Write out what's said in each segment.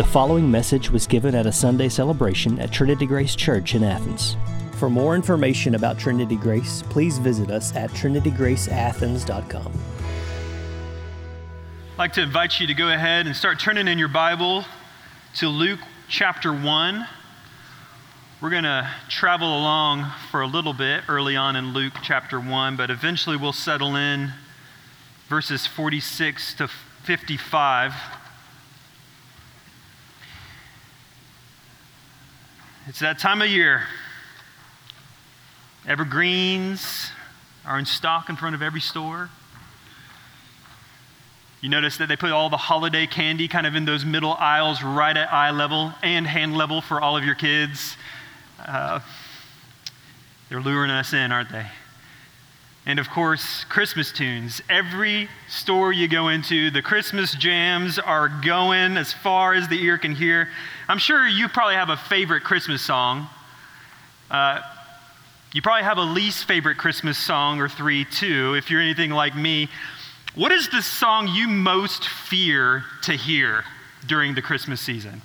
The following message was given at a Sunday celebration at Trinity Grace Church in Athens. For more information about Trinity Grace, please visit us at trinitygraceathens.com. I'd like to invite you to go ahead and start turning in your Bible to Luke chapter 1. We're going to travel along for a little bit early on in Luke chapter 1, but eventually we'll settle in verses 46 to 55. It's that time of year. Evergreens are in stock in front of every store. You notice that they put all the holiday candy kind of in those middle aisles, right at eye level and hand level for all of your kids. Uh, they're luring us in, aren't they? And of course, Christmas tunes. Every store you go into, the Christmas jams are going as far as the ear can hear. I'm sure you probably have a favorite Christmas song. Uh, you probably have a least favorite Christmas song or three, too, if you're anything like me. What is the song you most fear to hear during the Christmas season?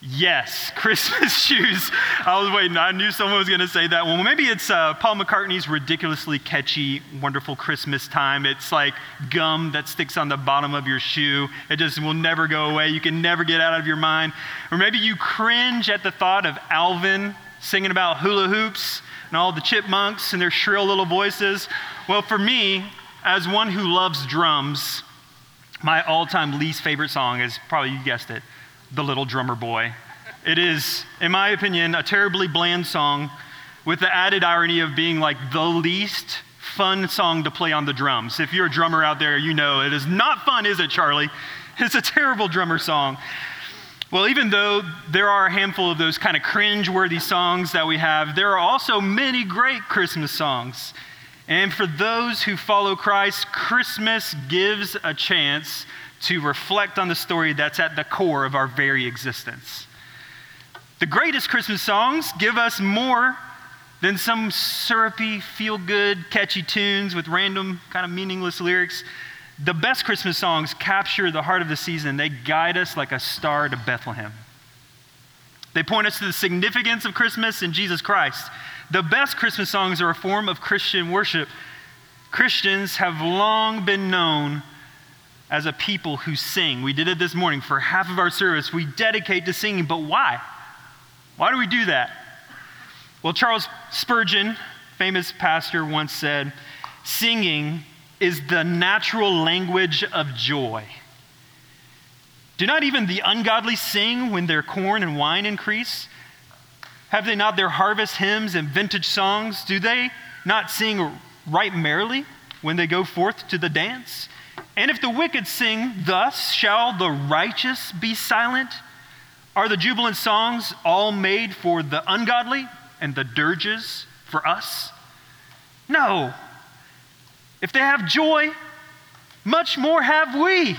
Yes, Christmas shoes. I was waiting. I knew someone was going to say that one. Well, maybe it's uh, Paul McCartney's ridiculously catchy, wonderful Christmas time. It's like gum that sticks on the bottom of your shoe. It just will never go away. You can never get out of your mind. Or maybe you cringe at the thought of Alvin singing about hula hoops and all the chipmunks and their shrill little voices. Well, for me, as one who loves drums, my all time least favorite song is probably, you guessed it, the Little Drummer Boy. It is, in my opinion, a terribly bland song with the added irony of being like the least fun song to play on the drums. If you're a drummer out there, you know it is not fun, is it, Charlie? It's a terrible drummer song. Well, even though there are a handful of those kind of cringe worthy songs that we have, there are also many great Christmas songs. And for those who follow Christ, Christmas gives a chance to reflect on the story that's at the core of our very existence. The greatest Christmas songs give us more than some syrupy, feel good, catchy tunes with random, kind of meaningless lyrics. The best Christmas songs capture the heart of the season. They guide us like a star to Bethlehem. They point us to the significance of Christmas in Jesus Christ. The best Christmas songs are a form of Christian worship. Christians have long been known as a people who sing. We did it this morning for half of our service. We dedicate to singing, but why? Why do we do that? Well, Charles Spurgeon, famous pastor, once said, Singing is the natural language of joy. Do not even the ungodly sing when their corn and wine increase? Have they not their harvest hymns and vintage songs? Do they not sing right merrily when they go forth to the dance? And if the wicked sing, Thus shall the righteous be silent, are the jubilant songs all made for the ungodly and the dirges for us? No. If they have joy, much more have we.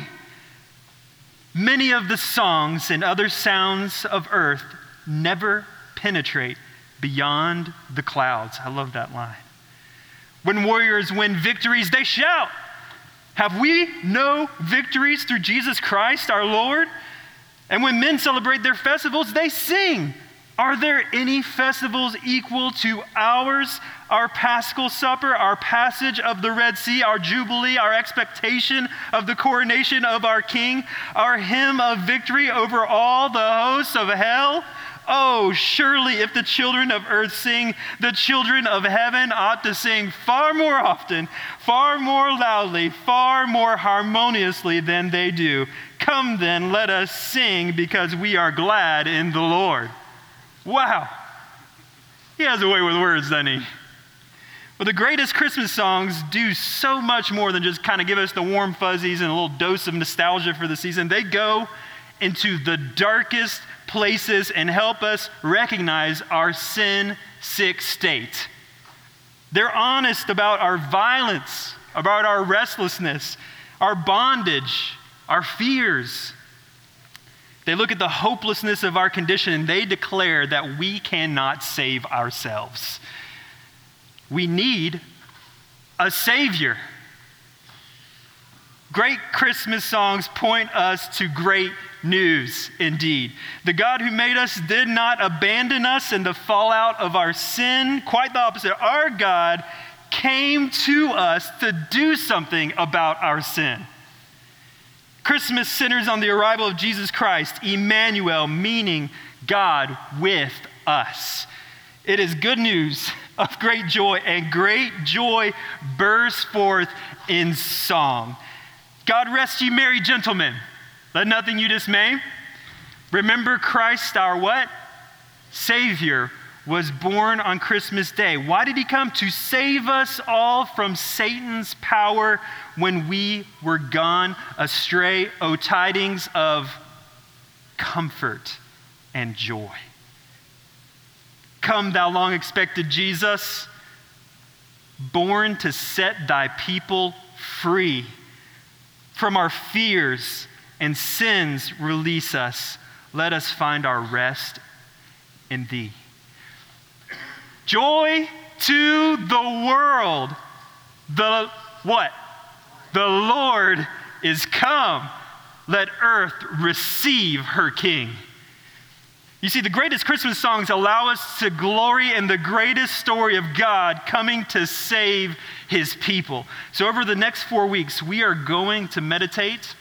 Many of the songs and other sounds of earth never penetrate beyond the clouds. I love that line. When warriors win victories, they shout. Have we no victories through Jesus Christ our Lord? And when men celebrate their festivals, they sing. Are there any festivals equal to ours? Our paschal supper, our passage of the Red Sea, our jubilee, our expectation of the coronation of our King, our hymn of victory over all the hosts of hell? Oh, surely if the children of earth sing, the children of heaven ought to sing far more often, far more loudly, far more harmoniously than they do. Come then, let us sing because we are glad in the Lord. Wow. He has a way with words, doesn't he? Well, the greatest Christmas songs do so much more than just kind of give us the warm fuzzies and a little dose of nostalgia for the season. They go into the darkest places and help us recognize our sin sick state. They're honest about our violence, about our restlessness, our bondage, our fears. They look at the hopelessness of our condition and they declare that we cannot save ourselves. We need a Savior. Great Christmas songs point us to great news indeed. The God who made us did not abandon us in the fallout of our sin. Quite the opposite. Our God came to us to do something about our sin. Christmas centers on the arrival of Jesus Christ, Emmanuel, meaning God with us. It is good news of great joy, and great joy bursts forth in song. God rest you, merry gentlemen. Let nothing you dismay. Remember Christ, our what? Savior, was born on Christmas Day. Why did he come? To save us all from Satan's power when we were gone astray. O tidings of comfort and joy. Come, thou long expected Jesus, born to set thy people free from our fears and sins release us. Let us find our rest in thee. Joy to the world. The what? The Lord is come. Let earth receive her king. You see, the greatest Christmas songs allow us to glory in the greatest story of God coming to save his people. So, over the next four weeks, we are going to meditate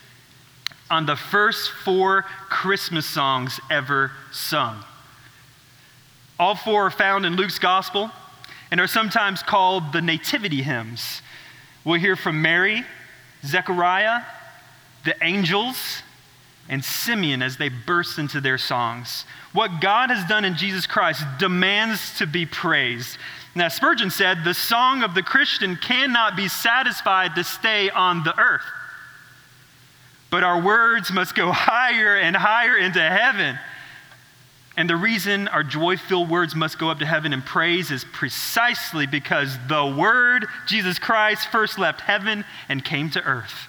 on the first four Christmas songs ever sung. All four are found in Luke's gospel and are sometimes called the nativity hymns. We'll hear from Mary, Zechariah, the angels, and Simeon as they burst into their songs. What God has done in Jesus Christ demands to be praised. Now, Spurgeon said, the song of the Christian cannot be satisfied to stay on the earth, but our words must go higher and higher into heaven. And the reason our joy filled words must go up to heaven in praise is precisely because the Word, Jesus Christ, first left heaven and came to earth.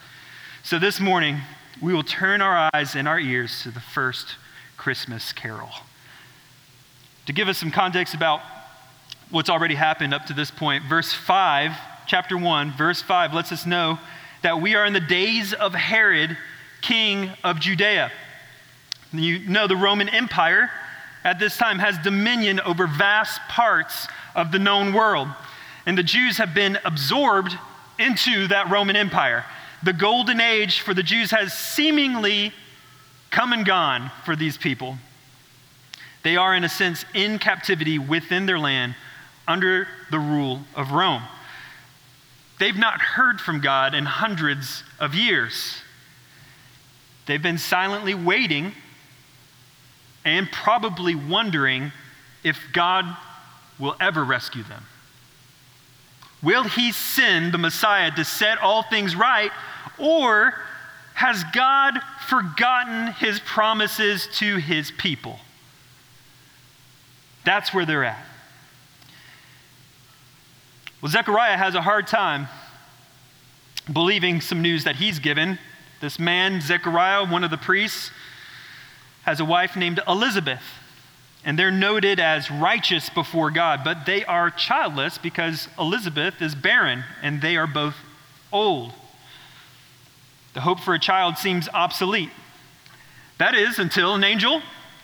So this morning, we will turn our eyes and our ears to the first Christmas carol. To give us some context about what's already happened up to this point, verse 5, chapter 1, verse 5 lets us know that we are in the days of Herod, king of Judea. You know the Roman Empire at this time has dominion over vast parts of the known world. And the Jews have been absorbed into that Roman Empire the golden age for the Jews has seemingly come and gone for these people. They are, in a sense, in captivity within their land under the rule of Rome. They've not heard from God in hundreds of years. They've been silently waiting and probably wondering if God will ever rescue them. Will he send the Messiah to set all things right, or has God forgotten his promises to his people? That's where they're at. Well, Zechariah has a hard time believing some news that he's given. This man, Zechariah, one of the priests, has a wife named Elizabeth and they're noted as righteous before God, but they are childless because Elizabeth is barren and they are both old. The hope for a child seems obsolete. That is until an angel,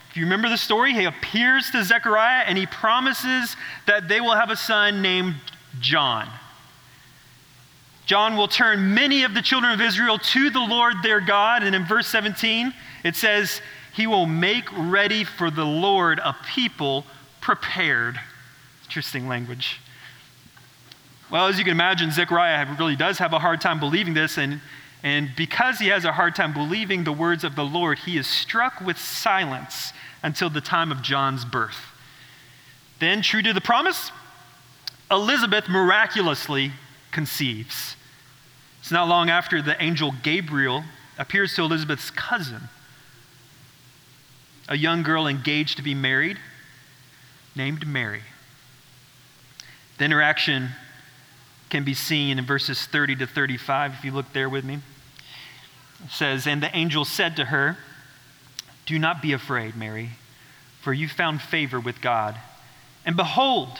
if you remember the story, he appears to Zechariah and he promises that they will have a son named John. John will turn many of the children of Israel to the Lord their God. And in verse 17, it says, he will make ready for the Lord a people prepared. Interesting language. Well, as you can imagine, Zechariah really does have a hard time believing this, and, and because he has a hard time believing the words of the Lord, he is struck with silence until the time of John's birth. Then, true to the promise, Elizabeth miraculously conceives. It's not long after the angel Gabriel appears to Elizabeth's cousin a young girl engaged to be married named Mary. The interaction can be seen in verses 30 to 35, if you look there with me. It says, And the angel said to her, Do not be afraid, Mary, for you found favor with God. And behold,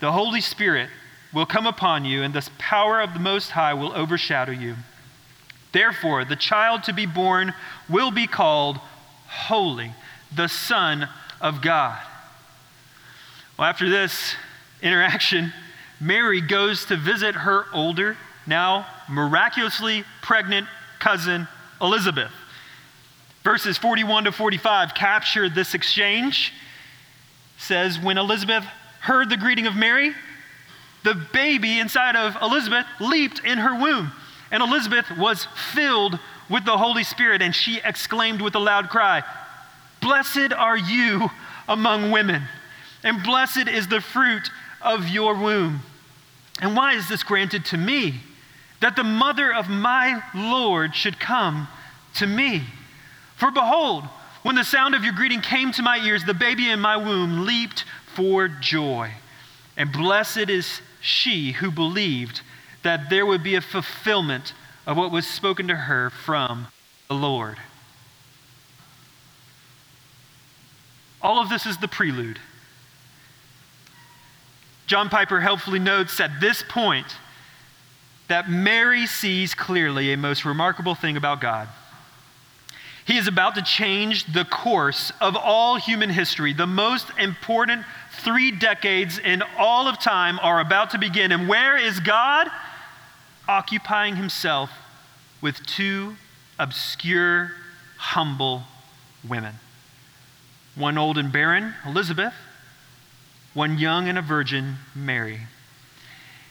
The Holy Spirit will come upon you, and the power of the Most High will overshadow you. Therefore, the child to be born will be called Holy, the Son of God. Well, after this interaction, Mary goes to visit her older, now miraculously pregnant cousin, Elizabeth. Verses 41 to 45 capture this exchange. Says, When Elizabeth heard the greeting of Mary, the baby inside of Elizabeth leaped in her womb. And Elizabeth was filled with the Holy Spirit, and she exclaimed with a loud cry, Blessed are you among women, and blessed is the fruit of your womb. And why is this granted to me? That the mother of my Lord should come to me. For behold, when the sound of your greeting came to my ears, the baby in my womb leaped for joy. And blessed is she who believed that there would be a fulfillment of what was spoken to her from the Lord. All of this is the prelude. John Piper helpfully notes at this point that Mary sees clearly a most remarkable thing about God. He is about to change the course of all human history. The most important three decades in all of time are about to begin. And where is God? Occupying himself with two obscure, humble women one old and barren, Elizabeth, one young and a virgin, Mary.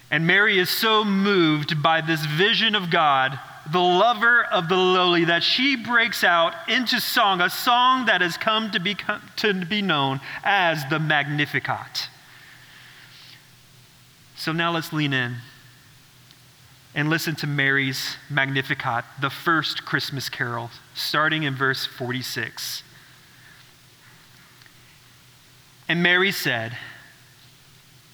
And Mary is so moved by this vision of God the lover of the lowly, that she breaks out into song, a song that has come to be, to be known as the Magnificat. So now let's lean in and listen to Mary's Magnificat, the first Christmas carol, starting in verse 46. And Mary said,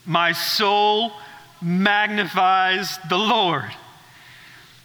My soul magnifies the Lord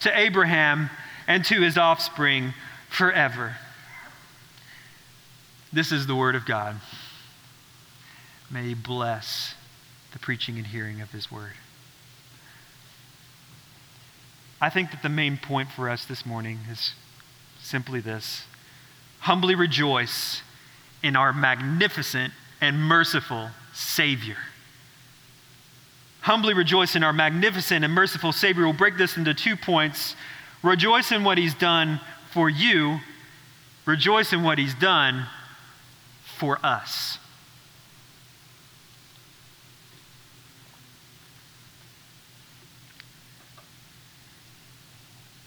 to Abraham and to his offspring forever. This is the word of God. May he bless the preaching and hearing of his word. I think that the main point for us this morning is simply this humbly rejoice in our magnificent and merciful Savior humbly rejoice in our magnificent and merciful Savior. We'll break this into two points. Rejoice in what He's done for you, rejoice in what He's done for us.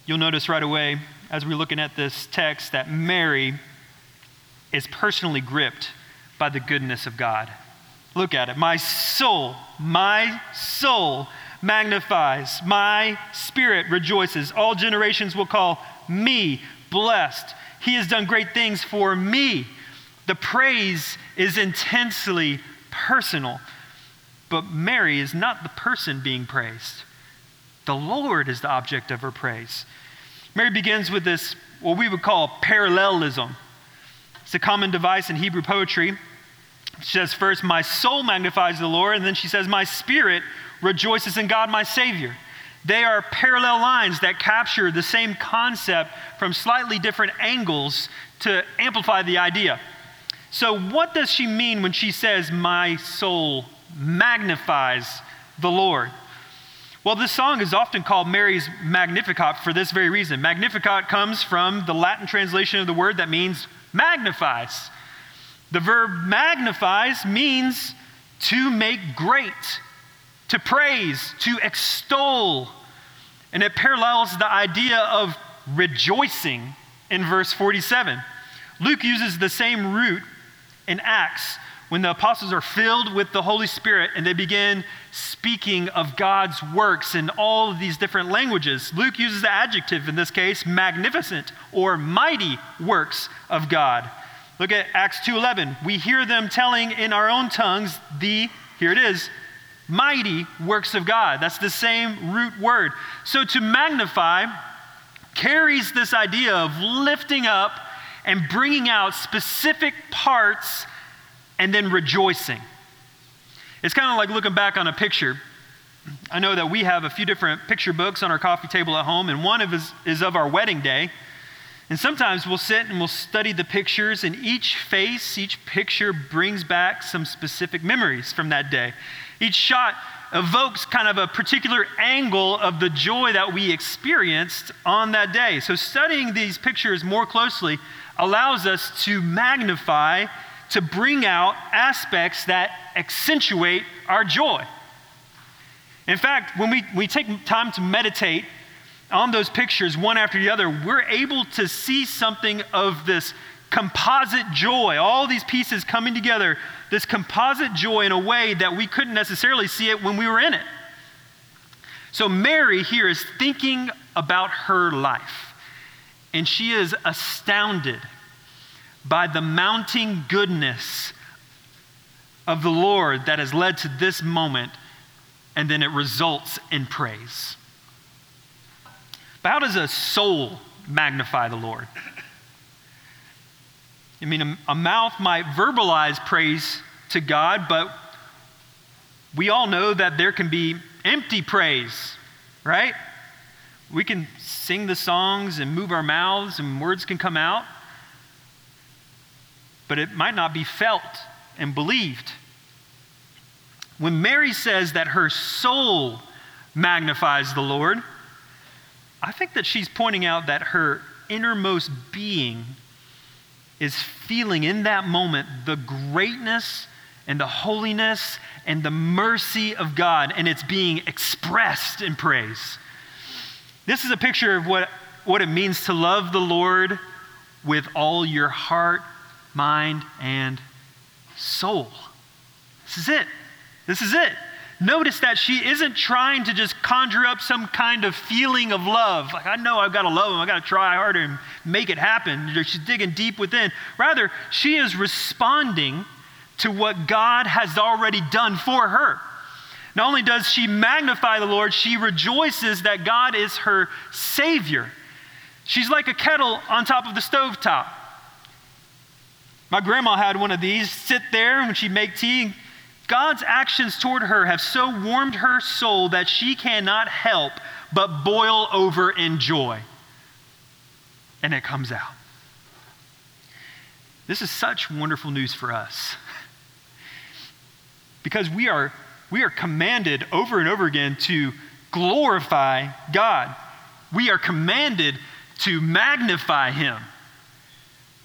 You'll notice right away, as we're looking at this text, that Mary is personally gripped by the goodness of God. Look at it. My soul, my soul magnifies, my spirit rejoices. All generations will call me blessed. He has done great things for me. The praise is intensely personal. But Mary is not the person being praised. The Lord is the object of her praise. Mary begins with this what we would call parallelism. It's a common device in Hebrew poetry. She says, first, my soul magnifies the Lord, and then she says, my spirit rejoices in God, my Savior. They are parallel lines that capture the same concept from slightly different angles to amplify the idea. So, what does she mean when she says, My soul magnifies the Lord? Well, this song is often called Mary's Magnificat for this very reason. Magnificat comes from the Latin translation of the word that means magnifies. The verb magnifies means to make great, to praise, to extol. And it parallels the idea of rejoicing in verse 47. Luke uses the same root in Acts when the apostles are filled with the Holy Spirit and they begin speaking of God's works in all of these different languages. Luke uses the adjective in this case, magnificent or mighty works of God. Look at Acts 2:11. We hear them telling in our own tongues the here it is, mighty works of God. That's the same root word. So to magnify carries this idea of lifting up and bringing out specific parts and then rejoicing. It's kind of like looking back on a picture. I know that we have a few different picture books on our coffee table at home, and one of is, is of our wedding day. And sometimes we'll sit and we'll study the pictures, and each face, each picture brings back some specific memories from that day. Each shot evokes kind of a particular angle of the joy that we experienced on that day. So, studying these pictures more closely allows us to magnify, to bring out aspects that accentuate our joy. In fact, when we, we take time to meditate on those pictures one after the other, we're able to see something of this composite joy, all these pieces coming together, this composite joy in a way that we couldn't necessarily see it when we were in it. So, Mary here is thinking about her life, and she is astounded by the mounting goodness of the Lord that has led to this moment, and then it results in praise. How does a soul magnify the Lord? I mean, a, a mouth might verbalize praise to God, but we all know that there can be empty praise, right? We can sing the songs and move our mouths, and words can come out, but it might not be felt and believed. When Mary says that her soul magnifies the Lord, I think that she's pointing out that her innermost being is feeling in that moment the greatness and the holiness and the mercy of God, and it's being expressed in praise. This is a picture of what, what it means to love the Lord with all your heart, mind, and soul. This is it. This is it. Notice that she isn't trying to just conjure up some kind of feeling of love. Like, I know I've got to love him, I've got to try harder and make it happen. She's digging deep within. Rather, she is responding to what God has already done for her. Not only does she magnify the Lord, she rejoices that God is her Savior. She's like a kettle on top of the stove top. My grandma had one of these sit there when she'd make tea God's actions toward her have so warmed her soul that she cannot help but boil over in joy. And it comes out. This is such wonderful news for us. Because we are, we are commanded over and over again to glorify God. We are commanded to magnify Him.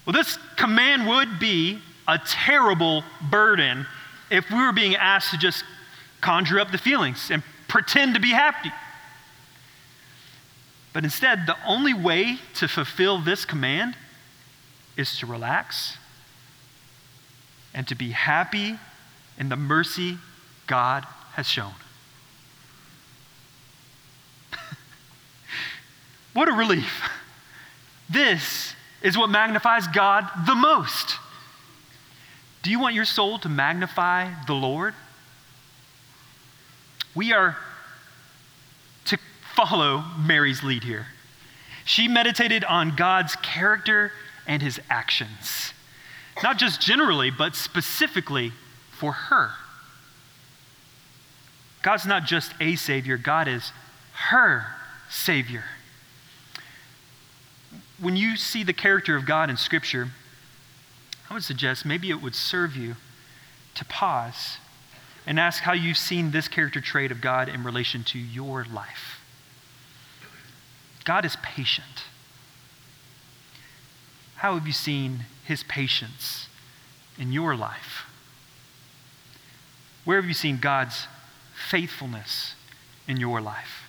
Well, this command would be a terrible burden if we were being asked to just conjure up the feelings and pretend to be happy. But instead, the only way to fulfill this command is to relax and to be happy in the mercy God has shown. what a relief. This is what magnifies God the most. Do you want your soul to magnify the Lord? We are to follow Mary's lead here. She meditated on God's character and his actions, not just generally, but specifically for her. God's not just a Savior, God is her Savior. When you see the character of God in Scripture, I would suggest maybe it would serve you to pause and ask how you've seen this character trait of God in relation to your life. God is patient. How have you seen his patience in your life? Where have you seen God's faithfulness in your life?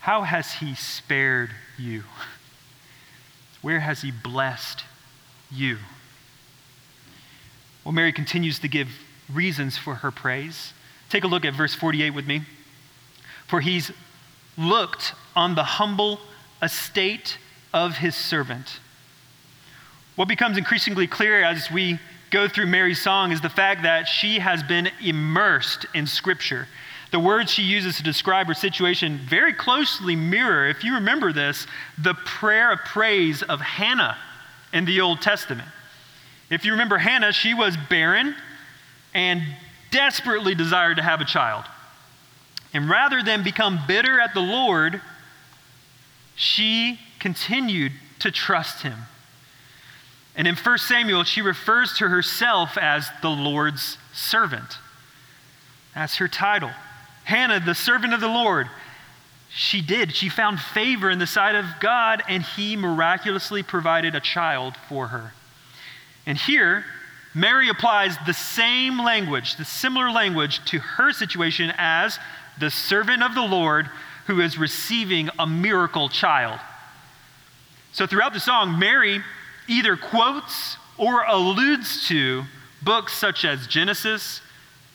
How has he spared you? Where has he blessed you? Well, Mary continues to give reasons for her praise. Take a look at verse 48 with me. For he's looked on the humble estate of his servant. What becomes increasingly clear as we go through Mary's song is the fact that she has been immersed in Scripture. The words she uses to describe her situation very closely mirror, if you remember this, the prayer of praise of Hannah in the Old Testament. If you remember Hannah, she was barren and desperately desired to have a child. And rather than become bitter at the Lord, she continued to trust him. And in 1 Samuel, she refers to herself as the Lord's servant. That's her title. Hannah, the servant of the Lord. She did. She found favor in the sight of God, and he miraculously provided a child for her. And here, Mary applies the same language, the similar language to her situation as the servant of the Lord who is receiving a miracle child. So throughout the song, Mary either quotes or alludes to books such as Genesis,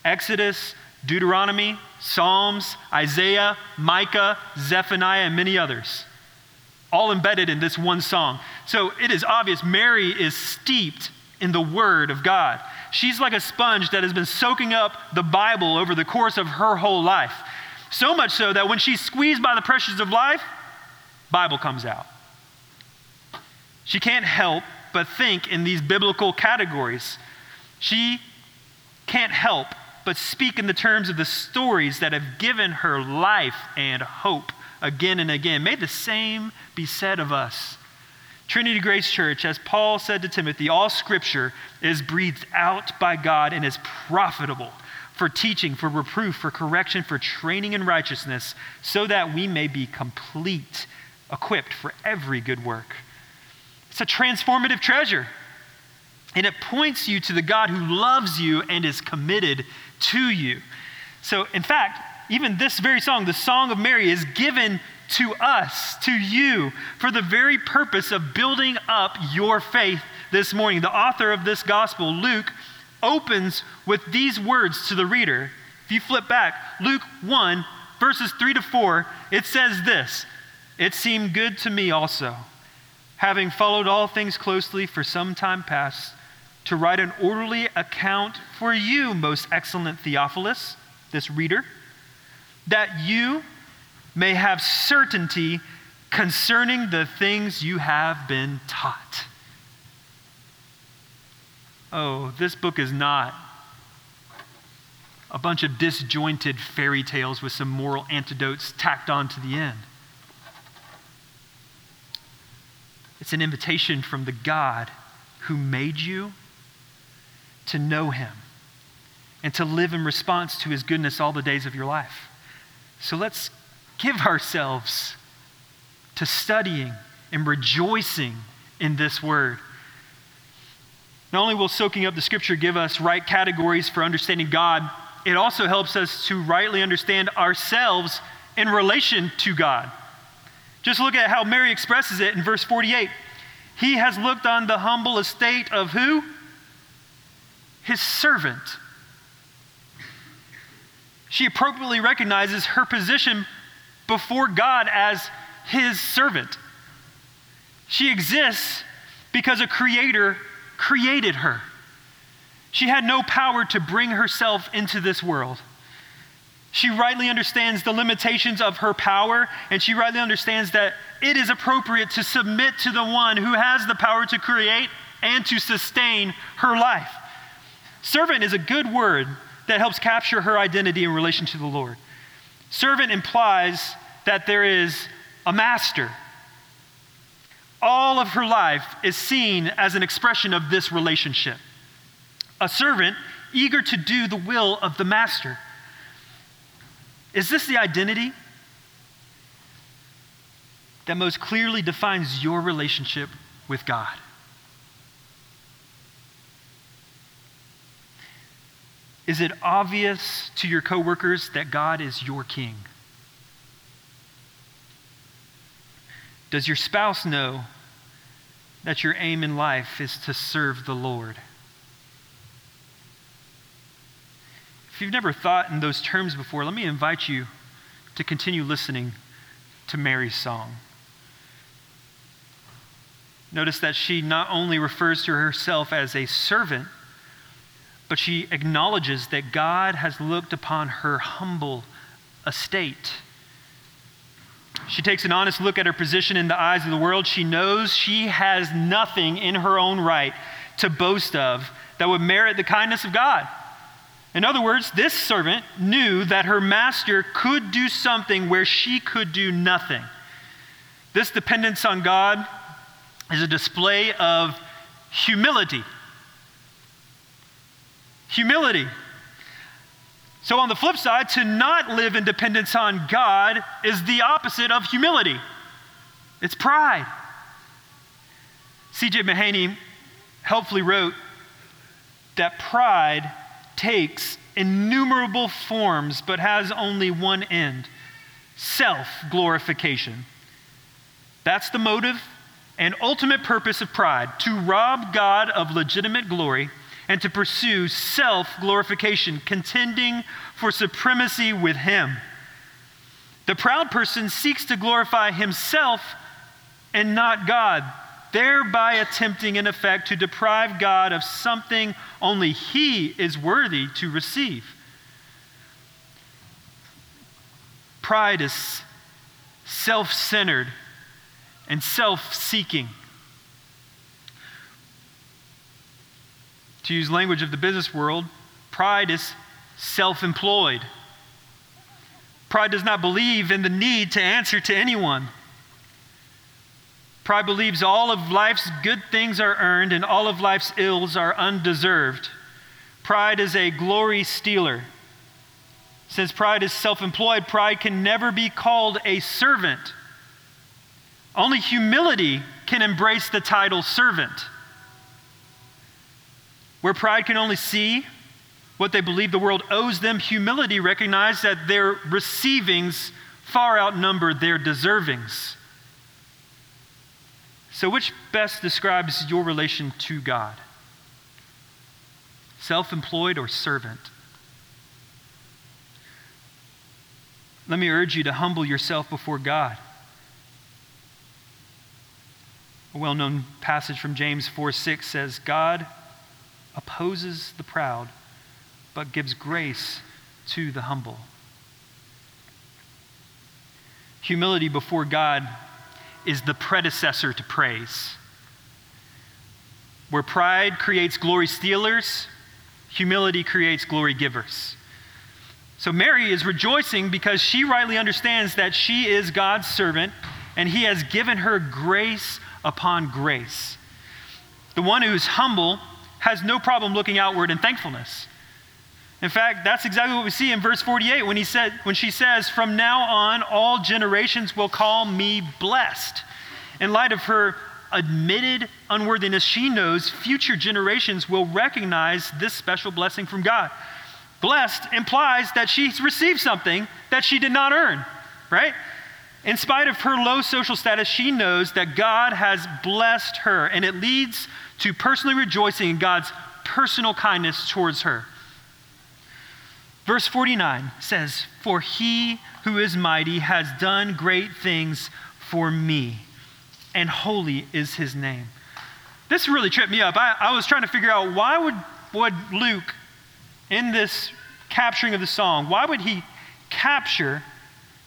Exodus, Deuteronomy, Psalms, Isaiah, Micah, Zephaniah, and many others, all embedded in this one song. So it is obvious Mary is steeped in the Word of God. She's like a sponge that has been soaking up the Bible over the course of her whole life. So much so that when she's squeezed by the pressures of life, Bible comes out. She can't help but think in these biblical categories. She can't help but speak in the terms of the stories that have given her life and hope again and again. May the same be said of us. Trinity Grace Church, as Paul said to Timothy, all scripture is breathed out by God and is profitable for teaching, for reproof, for correction, for training in righteousness, so that we may be complete, equipped for every good work. It's a transformative treasure. And it points you to the God who loves you and is committed to you. So, in fact, even this very song, the Song of Mary, is given to us, to you, for the very purpose of building up your faith this morning. The author of this gospel, Luke, opens with these words to the reader. If you flip back, Luke 1, verses 3 to 4, it says this It seemed good to me also, having followed all things closely for some time past, to write an orderly account for you, most excellent Theophilus, this reader, that you may have certainty concerning the things you have been taught. Oh, this book is not a bunch of disjointed fairy tales with some moral antidotes tacked on to the end. It's an invitation from the God who made you to know him and to live in response to his goodness all the days of your life. So let's give ourselves to studying and rejoicing in this word. Not only will soaking up the scripture give us right categories for understanding God, it also helps us to rightly understand ourselves in relation to God. Just look at how Mary expresses it in verse 48. He has looked on the humble estate of who? His servant. She appropriately recognizes her position before God as his servant. She exists because a creator created her. She had no power to bring herself into this world. She rightly understands the limitations of her power, and she rightly understands that it is appropriate to submit to the one who has the power to create and to sustain her life. Servant is a good word that helps capture her identity in relation to the Lord. Servant implies that there is a master. All of her life is seen as an expression of this relationship. A servant eager to do the will of the master. Is this the identity that most clearly defines your relationship with God? Is it obvious to your coworkers that God is your king? Does your spouse know that your aim in life is to serve the Lord? If you've never thought in those terms before, let me invite you to continue listening to Mary's song. Notice that she not only refers to herself as a servant, but she acknowledges that God has looked upon her humble estate. She takes an honest look at her position in the eyes of the world. She knows she has nothing in her own right to boast of that would merit the kindness of God. In other words, this servant knew that her master could do something where she could do nothing. This dependence on God is a display of humility. Humility. So, on the flip side, to not live in dependence on God is the opposite of humility it's pride. C.J. Mahaney helpfully wrote that pride takes innumerable forms but has only one end self glorification. That's the motive and ultimate purpose of pride to rob God of legitimate glory and to pursue self glorification, contending for supremacy with Him. The proud person seeks to glorify himself and not God thereby attempting, in effect, to deprive God of something only He is worthy to receive. Pride is self centered and self seeking. To use language of the business world, pride is self employed. Pride does not believe in the need to answer to anyone. Pride believes all of life's good things are earned and all of life's ills are undeserved. Pride is a glory stealer. Since pride is self employed, pride can never be called a servant. Only humility can embrace the title servant. Where pride can only see what they believe the world owes them, humility recognizes that their receivings far outnumber their deservings. So, which best describes your relation to God? Self employed or servant? Let me urge you to humble yourself before God. A well known passage from James 4 6 says, God opposes the proud, but gives grace to the humble. Humility before God is the predecessor to praise. Where pride creates glory stealers, humility creates glory givers. So Mary is rejoicing because she rightly understands that she is God's servant and he has given her grace upon grace. The one who's humble has no problem looking outward in thankfulness. In fact, that's exactly what we see in verse 48 when, he said, when she says, From now on, all generations will call me blessed. In light of her admitted unworthiness, she knows future generations will recognize this special blessing from God. Blessed implies that she's received something that she did not earn, right? In spite of her low social status, she knows that God has blessed her, and it leads to personally rejoicing in God's personal kindness towards her. Verse 49 says, For he who is mighty has done great things for me, and holy is his name. This really tripped me up. I, I was trying to figure out why would, would Luke, in this capturing of the song, why would he capture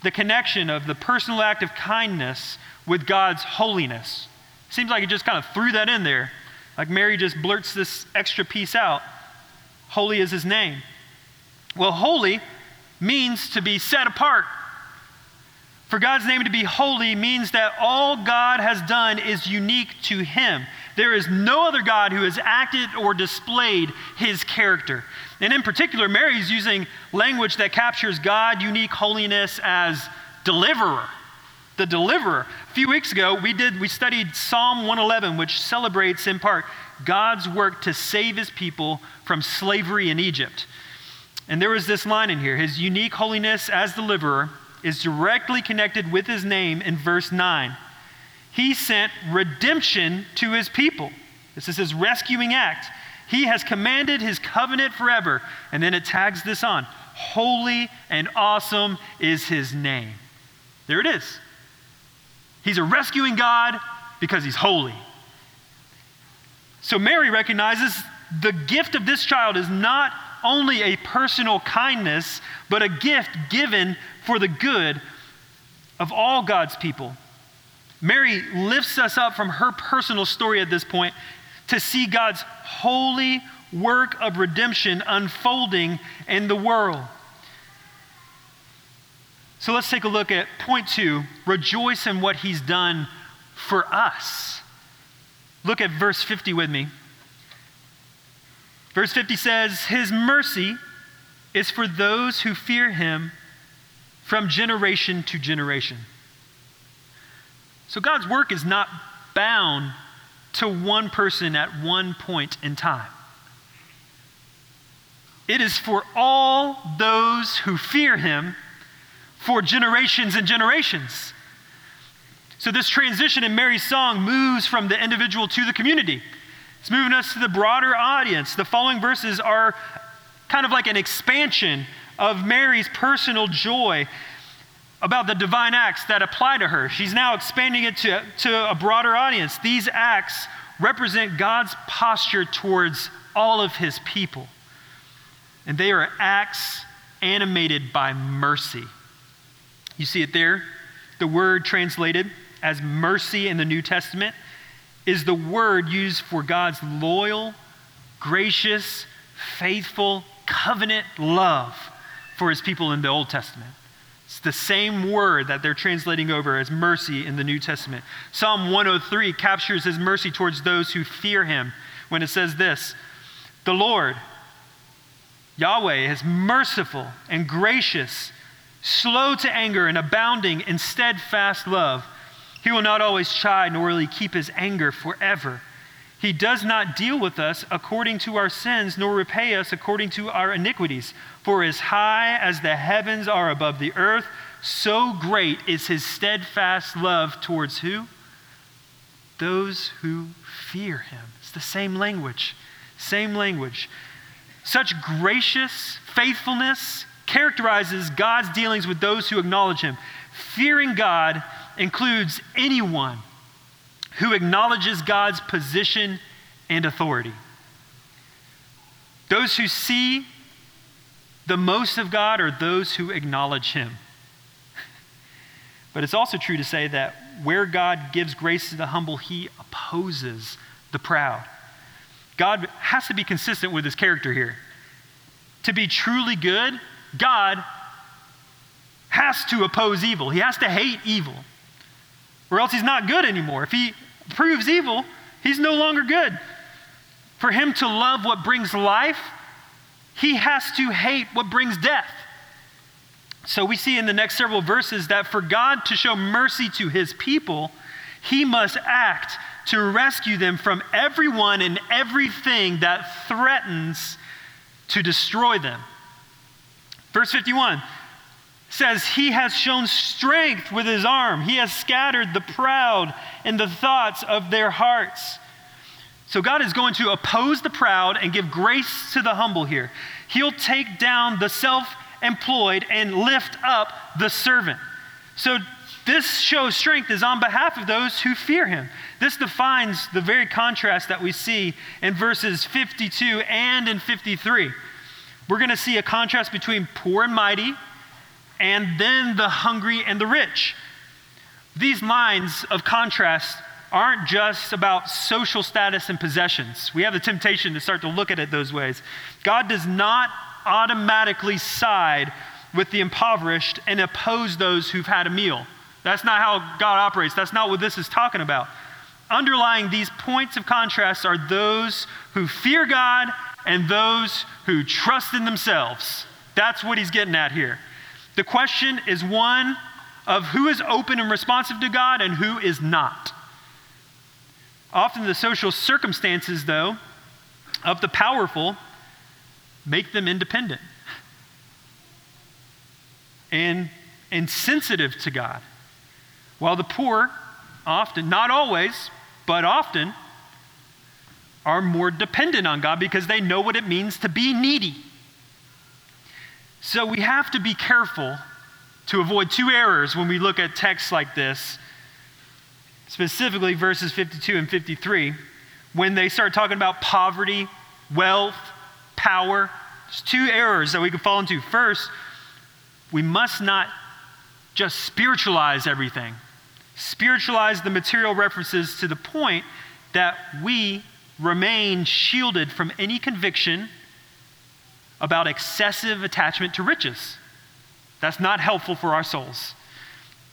the connection of the personal act of kindness with God's holiness. Seems like he just kind of threw that in there. Like Mary just blurts this extra piece out. Holy is his name. Well, holy means to be set apart. For God's name to be holy means that all God has done is unique to him. There is no other God who has acted or displayed his character. And in particular, Mary is using language that captures God' unique holiness as deliverer. The deliverer. A few weeks ago, we did we studied Psalm 111, which celebrates in part God's work to save his people from slavery in Egypt. And there was this line in here His unique holiness as deliverer is directly connected with his name in verse 9. He sent redemption to his people. This is his rescuing act. He has commanded his covenant forever. And then it tags this on Holy and awesome is his name. There it is. He's a rescuing God because he's holy. So Mary recognizes the gift of this child is not only a personal kindness, but a gift given for the good of all God's people. Mary lifts us up from her personal story at this point to see God's holy work of redemption unfolding in the world. So let's take a look at point two rejoice in what he's done for us. Look at verse 50 with me. Verse 50 says, His mercy is for those who fear him from generation to generation. So God's work is not bound to one person at one point in time. It is for all those who fear him for generations and generations. So, this transition in Mary's song moves from the individual to the community. It's moving us to the broader audience. The following verses are kind of like an expansion of Mary's personal joy about the divine acts that apply to her. She's now expanding it to, to a broader audience. These acts represent God's posture towards all of his people. And they are acts animated by mercy. You see it there? The word translated as mercy in the New Testament is the word used for God's loyal, gracious, faithful, covenant love for his people in the Old Testament. It's the same word that they're translating over as mercy in the New Testament. Psalm 103 captures his mercy towards those who fear him when it says this The Lord, Yahweh, is merciful and gracious, slow to anger, and abounding in steadfast love he will not always chide, nor will he keep his anger forever. He does not deal with us according to our sins, nor repay us according to our iniquities. For as high as the heavens are above the earth, so great is his steadfast love towards who? Those who fear him. It's the same language. Same language. Such gracious faithfulness characterizes God's dealings with those who acknowledge him. Fearing God includes anyone who acknowledges God's position and authority. Those who see the most of God are those who acknowledge Him. But it's also true to say that where God gives grace to the humble, He opposes the proud. God has to be consistent with His character here. To be truly good, God has to oppose evil, He has to hate evil or else he's not good anymore. If he proves evil, he's no longer good. For him to love what brings life, he has to hate what brings death. So we see in the next several verses that for God to show mercy to his people, he must act to rescue them from everyone and everything that threatens to destroy them. Verse 51 says, He has shown strength with his arm. He has scattered the proud in the thoughts of their hearts. So God is going to oppose the proud and give grace to the humble here. He'll take down the self employed and lift up the servant. So this shows strength is on behalf of those who fear him. This defines the very contrast that we see in verses 52 and in 53. We're going to see a contrast between poor and mighty and then the hungry and the rich. These lines of contrast aren't just about social status and possessions. We have the temptation to start to look at it those ways. God does not automatically side with the impoverished and oppose those who've had a meal. That's not how God operates. That's not what this is talking about. Underlying these points of contrast are those who fear God and those who trust in themselves. That's what he's getting at here. The question is one of who is open and responsive to God and who is not. Often the social circumstances, though, of the powerful make them independent and insensitive to God, while the poor often, not always, but often, are more dependent on God because they know what it means to be needy. So we have to be careful to avoid two errors when we look at texts like this, specifically verses 52 and 53, when they start talking about poverty, wealth, power. There's two errors that we can fall into. First, we must not just spiritualize everything, spiritualize the material references to the point that we remain shielded from any conviction about excessive attachment to riches. That's not helpful for our souls.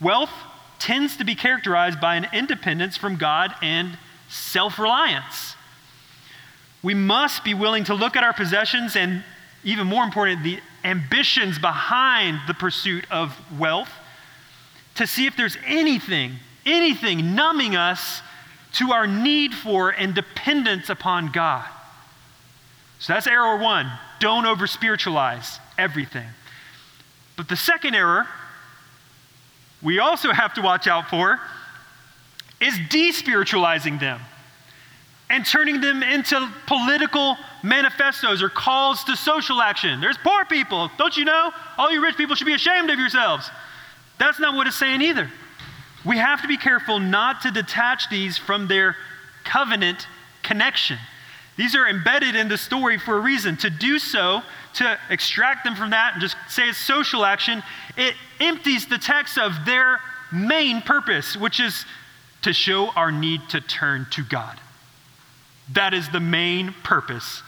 Wealth tends to be characterized by an independence from God and self reliance. We must be willing to look at our possessions and, even more important, the ambitions behind the pursuit of wealth to see if there's anything, anything numbing us to our need for and dependence upon God. So that's error one. Don't over spiritualize everything. But the second error we also have to watch out for is despiritualizing them and turning them into political manifestos or calls to social action. There's poor people. Don't you know? All you rich people should be ashamed of yourselves. That's not what it's saying either. We have to be careful not to detach these from their covenant connection. These are embedded in the story for a reason. To do so, to extract them from that and just say it's social action, it empties the text of their main purpose, which is to show our need to turn to God. That is the main purpose.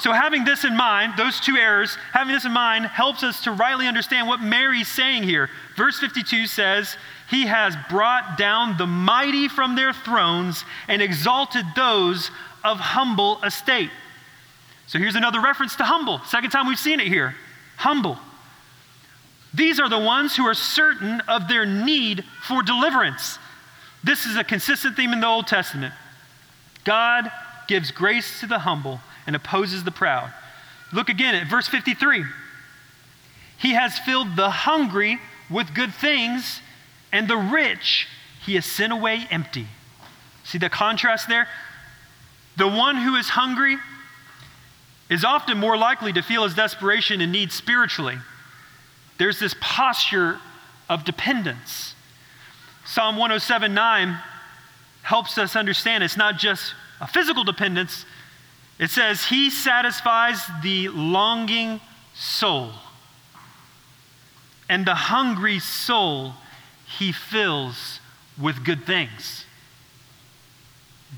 So, having this in mind, those two errors, having this in mind helps us to rightly understand what Mary's saying here. Verse 52 says, He has brought down the mighty from their thrones and exalted those of humble estate. So here's another reference to humble. Second time we've seen it here. Humble. These are the ones who are certain of their need for deliverance. This is a consistent theme in the Old Testament. God gives grace to the humble and opposes the proud. Look again at verse 53. He has filled the hungry with good things, and the rich he has sent away empty. See the contrast there? The one who is hungry is often more likely to feel his desperation and need spiritually. There's this posture of dependence. Psalm 107 9 helps us understand it's not just a physical dependence, it says, He satisfies the longing soul, and the hungry soul He fills with good things.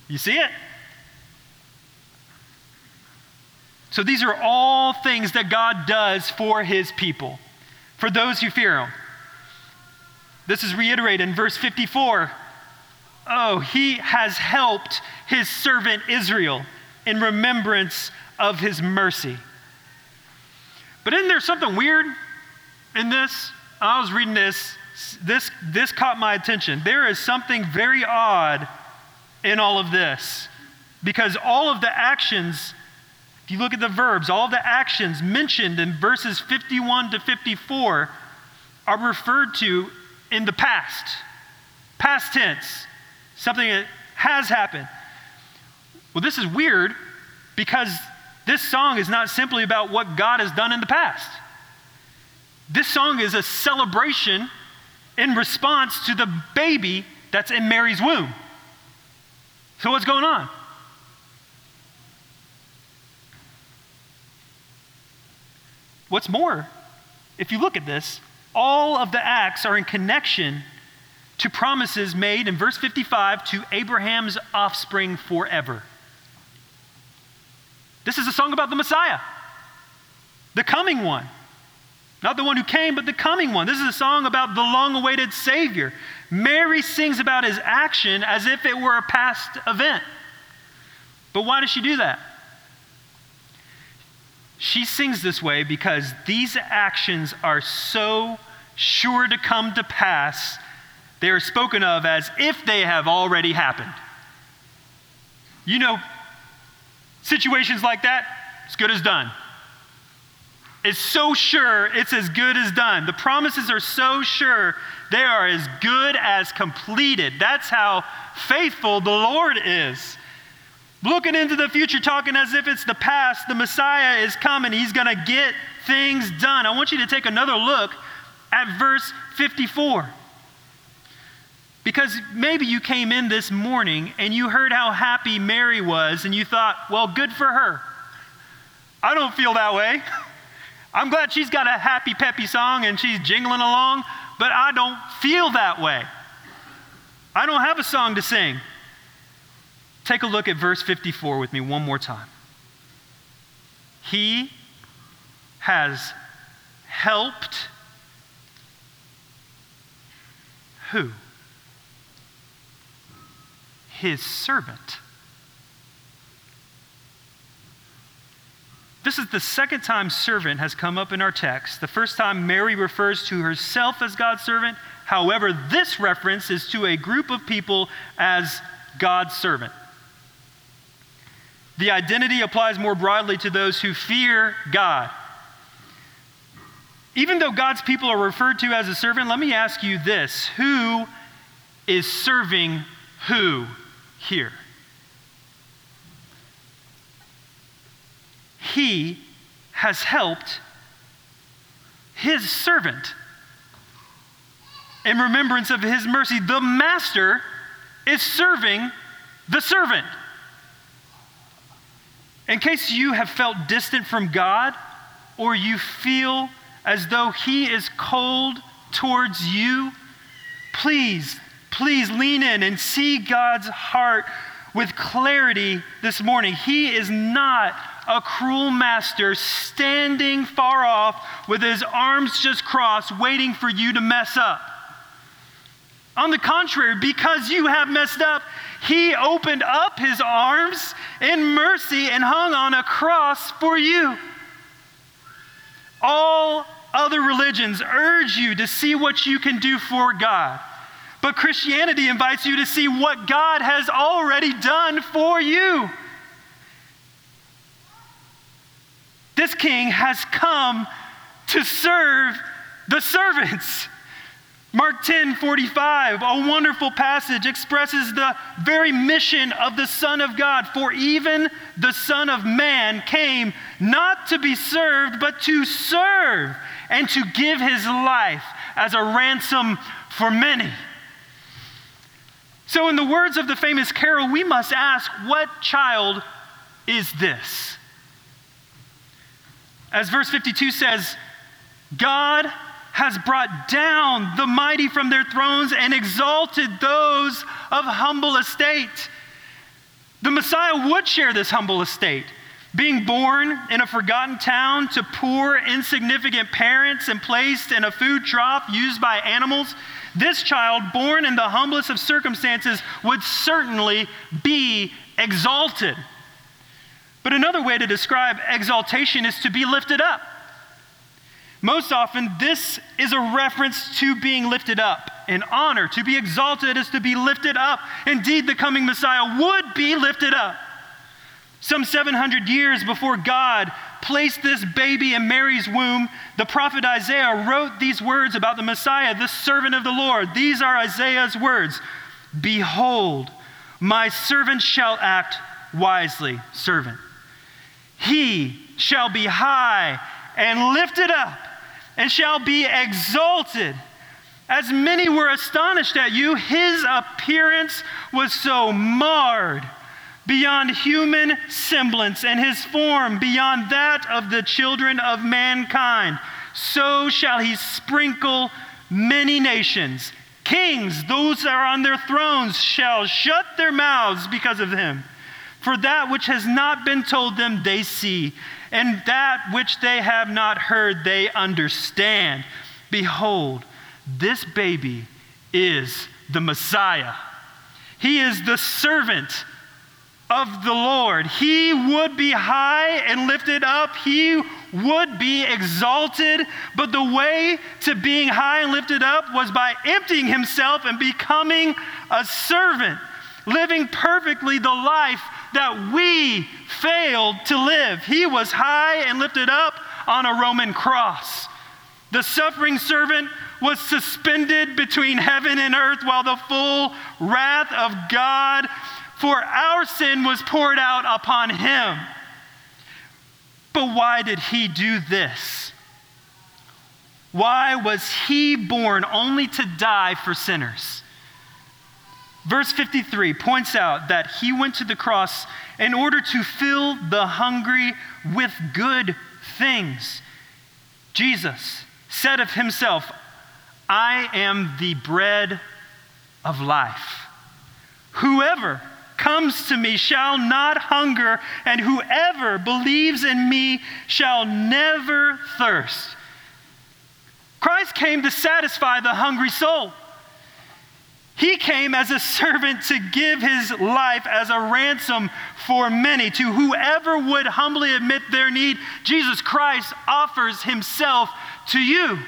You see it? So these are all things that God does for his people, for those who fear him. This is reiterated in verse 54. Oh, he has helped his servant Israel in remembrance of his mercy. But isn't there something weird in this? I was reading this. This, this caught my attention. There is something very odd in all of this because all of the actions if you look at the verbs, all the actions mentioned in verses 51 to 54 are referred to in the past, past tense, something that has happened. Well, this is weird because this song is not simply about what God has done in the past. This song is a celebration in response to the baby that's in Mary's womb. So, what's going on? What's more, if you look at this, all of the acts are in connection to promises made in verse 55 to Abraham's offspring forever. This is a song about the Messiah, the coming one. Not the one who came, but the coming one. This is a song about the long awaited Savior. Mary sings about his action as if it were a past event. But why does she do that? She sings this way because these actions are so sure to come to pass, they are spoken of as if they have already happened. You know, situations like that, as good as done. It's so sure it's as good as done. The promises are so sure they are as good as completed. That's how faithful the Lord is. Looking into the future, talking as if it's the past, the Messiah is coming. He's going to get things done. I want you to take another look at verse 54. Because maybe you came in this morning and you heard how happy Mary was and you thought, well, good for her. I don't feel that way. I'm glad she's got a happy, peppy song and she's jingling along, but I don't feel that way. I don't have a song to sing. Take a look at verse 54 with me one more time. He has helped who? His servant. This is the second time servant has come up in our text. The first time Mary refers to herself as God's servant. However, this reference is to a group of people as God's servant. The identity applies more broadly to those who fear God. Even though God's people are referred to as a servant, let me ask you this who is serving who here? He has helped his servant in remembrance of his mercy. The master is serving the servant. In case you have felt distant from God or you feel as though He is cold towards you, please, please lean in and see God's heart with clarity this morning. He is not a cruel master standing far off with his arms just crossed, waiting for you to mess up. On the contrary, because you have messed up, he opened up his arms in mercy and hung on a cross for you. All other religions urge you to see what you can do for God. But Christianity invites you to see what God has already done for you. This king has come to serve the servants. Mark 10 45, a wonderful passage, expresses the very mission of the Son of God. For even the Son of Man came not to be served, but to serve and to give his life as a ransom for many. So, in the words of the famous carol, we must ask what child is this? As verse 52 says, God has brought down the mighty from their thrones and exalted those of humble estate. The Messiah would share this humble estate. Being born in a forgotten town to poor, insignificant parents and placed in a food trough used by animals, this child, born in the humblest of circumstances, would certainly be exalted. But another way to describe exaltation is to be lifted up. Most often, this is a reference to being lifted up. In honor, to be exalted is to be lifted up. Indeed, the coming Messiah would be lifted up. Some 700 years before God placed this baby in Mary's womb, the prophet Isaiah wrote these words about the Messiah, the servant of the Lord. These are Isaiah's words Behold, my servant shall act wisely, servant. He shall be high and lifted up and shall be exalted. As many were astonished at you, his appearance was so marred beyond human semblance, and his form beyond that of the children of mankind. so shall he sprinkle many nations. Kings, those that are on their thrones, shall shut their mouths because of him. For that which has not been told them, they see, and that which they have not heard, they understand. Behold, this baby is the Messiah. He is the servant of the Lord. He would be high and lifted up. He would be exalted. But the way to being high and lifted up was by emptying himself and becoming a servant, living perfectly the life that we failed to live. He was high and lifted up on a Roman cross. The suffering servant was suspended between heaven and earth while the full wrath of God for our sin was poured out upon him. But why did he do this? Why was he born only to die for sinners? Verse 53 points out that he went to the cross in order to fill the hungry with good things. Jesus said of himself, I am the bread of life. Whoever comes to me shall not hunger, and whoever believes in me shall never thirst. Christ came to satisfy the hungry soul. He came as a servant to give his life as a ransom for many. To whoever would humbly admit their need, Jesus Christ offers himself to you.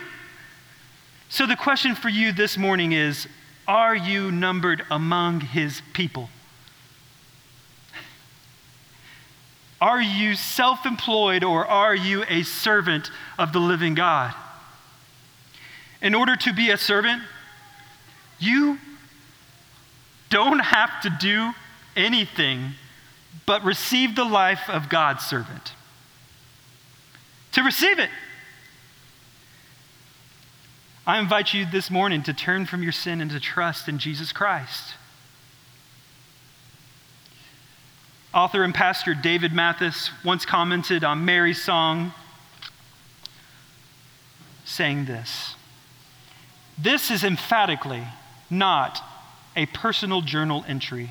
So, the question for you this morning is Are you numbered among his people? Are you self employed or are you a servant of the living God? In order to be a servant, you don't have to do anything but receive the life of God's servant. To receive it. I invite you this morning to turn from your sin and to trust in Jesus Christ. Author and pastor David Mathis once commented on Mary's song, saying this This is emphatically not a personal journal entry,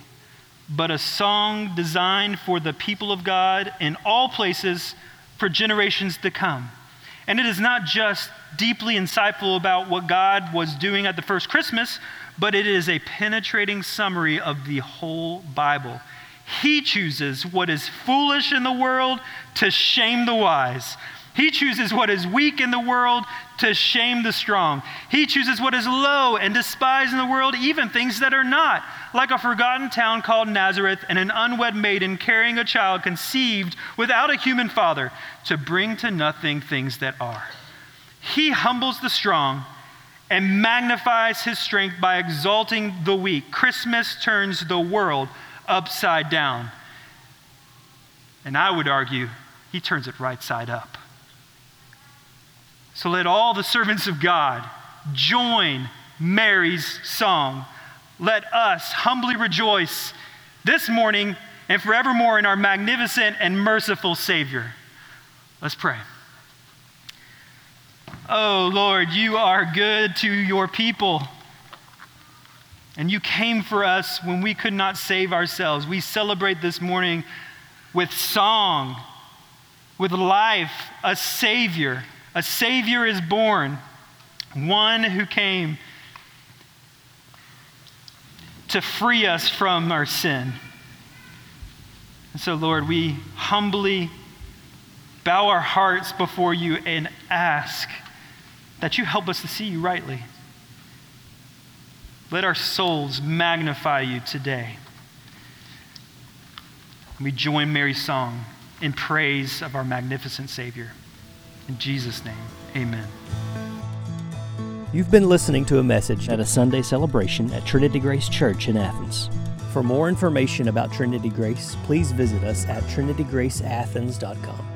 but a song designed for the people of God in all places for generations to come. And it is not just deeply insightful about what God was doing at the first Christmas, but it is a penetrating summary of the whole Bible. He chooses what is foolish in the world to shame the wise. He chooses what is weak in the world to shame the strong. He chooses what is low and despised in the world, even things that are not, like a forgotten town called Nazareth and an unwed maiden carrying a child conceived without a human father, to bring to nothing things that are. He humbles the strong and magnifies his strength by exalting the weak. Christmas turns the world upside down. And I would argue he turns it right side up. So let all the servants of God join Mary's song. Let us humbly rejoice this morning and forevermore in our magnificent and merciful Savior. Let's pray. Oh Lord, you are good to your people. And you came for us when we could not save ourselves. We celebrate this morning with song, with life, a Savior. A Savior is born, one who came to free us from our sin. And so, Lord, we humbly bow our hearts before you and ask that you help us to see you rightly. Let our souls magnify you today. We join Mary's song in praise of our magnificent Savior. In Jesus' name, amen. You've been listening to a message at a Sunday celebration at Trinity Grace Church in Athens. For more information about Trinity Grace, please visit us at trinitygraceathens.com.